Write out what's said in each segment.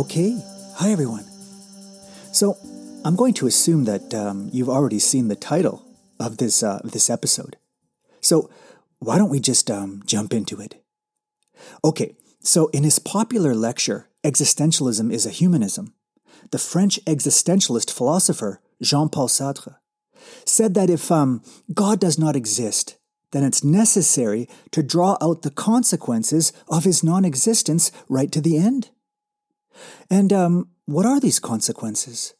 Okay, hi everyone. So, I'm going to assume that um, you've already seen the title of this uh, this episode. So, why don't we just um, jump into it? Okay, so in his popular lecture, Existentialism is a Humanism, the French existentialist philosopher Jean Paul Sartre said that if um, God does not exist, then it's necessary to draw out the consequences of his non existence right to the end. And um, what are these consequences?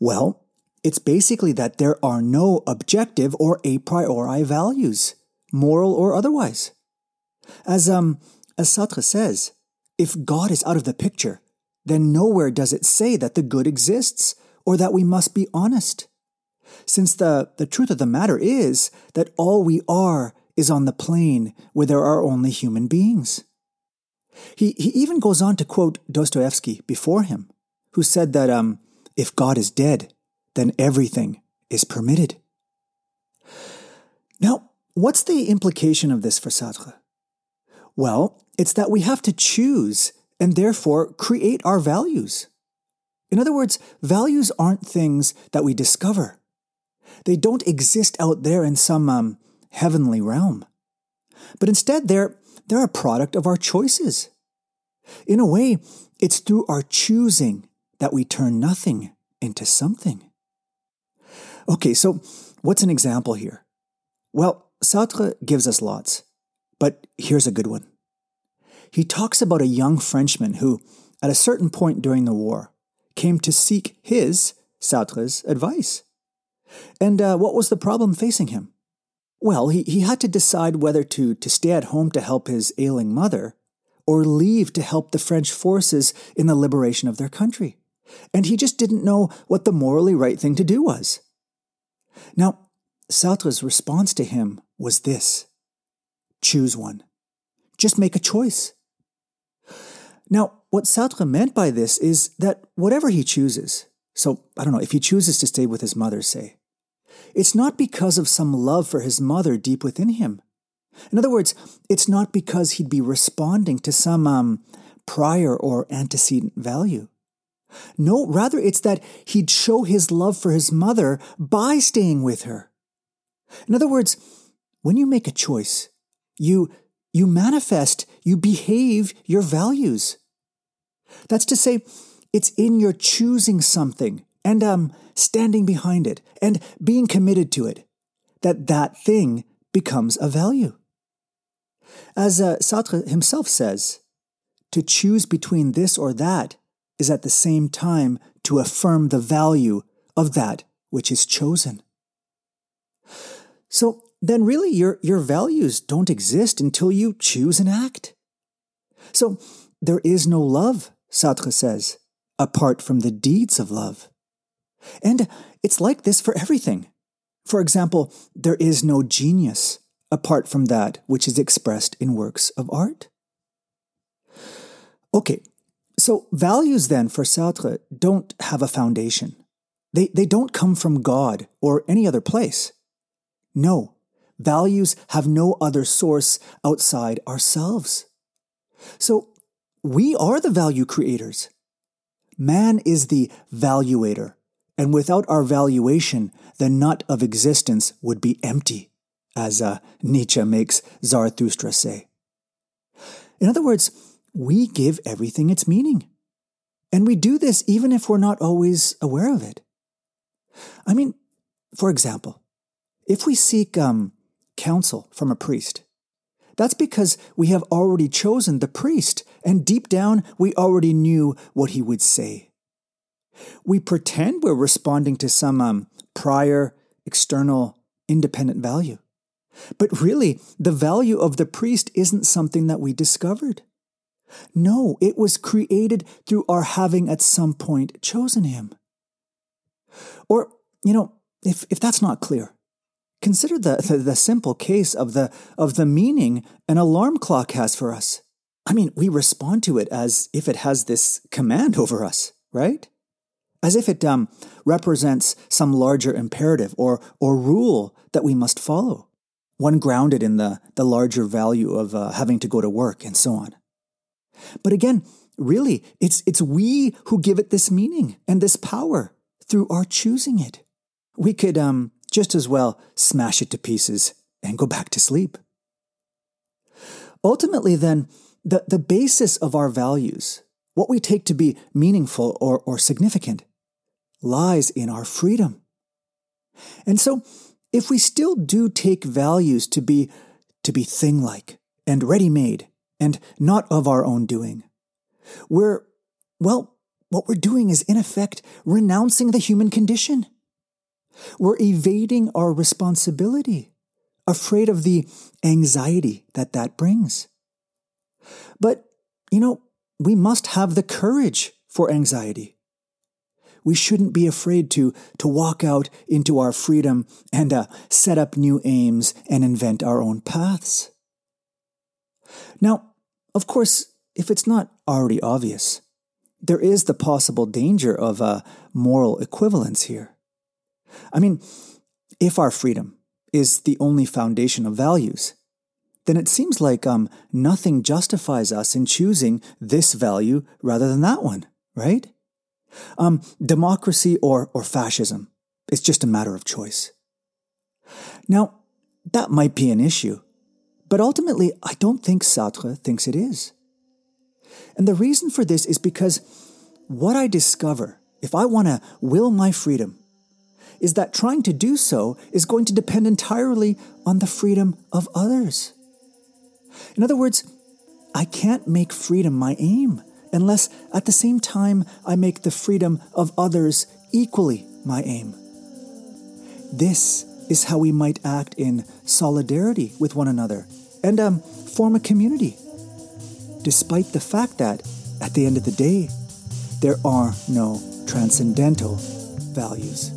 Well, it's basically that there are no objective or a priori values, moral or otherwise. As um as Sartre says, if God is out of the picture, then nowhere does it say that the good exists or that we must be honest. Since the, the truth of the matter is that all we are is on the plane where there are only human beings. He, he even goes on to quote Dostoevsky before him, who said that um, if God is dead, then everything is permitted. Now, what's the implication of this for Sartre? Well, it's that we have to choose and therefore create our values. In other words, values aren't things that we discover. They don't exist out there in some um, heavenly realm. But instead, they're, they're a product of our choices. In a way, it's through our choosing that we turn nothing into something. Okay, so what's an example here? Well, Sartre gives us lots, but here's a good one. He talks about a young Frenchman who, at a certain point during the war, came to seek his, Sartre's, advice. And uh, what was the problem facing him? Well, he, he had to decide whether to, to stay at home to help his ailing mother or leave to help the French forces in the liberation of their country. And he just didn't know what the morally right thing to do was. Now, Sartre's response to him was this choose one. Just make a choice. Now, what Sartre meant by this is that whatever he chooses, so I don't know, if he chooses to stay with his mother, say, it's not because of some love for his mother deep within him. In other words, it's not because he'd be responding to some um, prior or antecedent value. No, rather, it's that he'd show his love for his mother by staying with her. In other words, when you make a choice, you, you manifest, you behave your values. That's to say, it's in your choosing something and um, standing behind it and being committed to it that that thing becomes a value. As uh, Sartre himself says, to choose between this or that is at the same time to affirm the value of that which is chosen. So then, really, your, your values don't exist until you choose an act. So there is no love, Sartre says, apart from the deeds of love. And it's like this for everything. For example, there is no genius apart from that which is expressed in works of art. Okay, so values then for Sartre don't have a foundation. They, they don't come from God or any other place. No, values have no other source outside ourselves. So we are the value creators. Man is the valuator, and without our valuation, the nut of existence would be empty, as uh, Nietzsche makes Zarathustra say. In other words, we give everything its meaning. And we do this even if we're not always aware of it. I mean, for example, if we seek um, counsel from a priest, that's because we have already chosen the priest, and deep down we already knew what he would say. We pretend we're responding to some um, prior, external, independent value. But really, the value of the priest isn't something that we discovered. No, it was created through our having at some point chosen him. Or, you know, if, if that's not clear, consider the, the, the simple case of the, of the meaning an alarm clock has for us. I mean, we respond to it as if it has this command over us, right? As if it um, represents some larger imperative or, or rule that we must follow, one grounded in the, the larger value of uh, having to go to work and so on. But again, really, it's, it's we who give it this meaning and this power through our choosing it. We could um, just as well smash it to pieces and go back to sleep. Ultimately, then, the, the basis of our values, what we take to be meaningful or, or significant, lies in our freedom. And so, if we still do take values to be to be thing-like and ready-made and not of our own doing, we're well, what we're doing is in effect renouncing the human condition. We're evading our responsibility, afraid of the anxiety that that brings. But, you know, we must have the courage for anxiety. We shouldn't be afraid to, to walk out into our freedom and uh, set up new aims and invent our own paths. Now, of course, if it's not already obvious, there is the possible danger of a moral equivalence here. I mean, if our freedom is the only foundation of values, then it seems like um, nothing justifies us in choosing this value rather than that one, right? Um, democracy or, or fascism, it's just a matter of choice. Now, that might be an issue, but ultimately, I don't think Sartre thinks it is. And the reason for this is because what I discover, if I want to will my freedom, is that trying to do so is going to depend entirely on the freedom of others. In other words, I can't make freedom my aim unless at the same time I make the freedom of others equally my aim. This is how we might act in solidarity with one another and um, form a community, despite the fact that, at the end of the day, there are no transcendental values.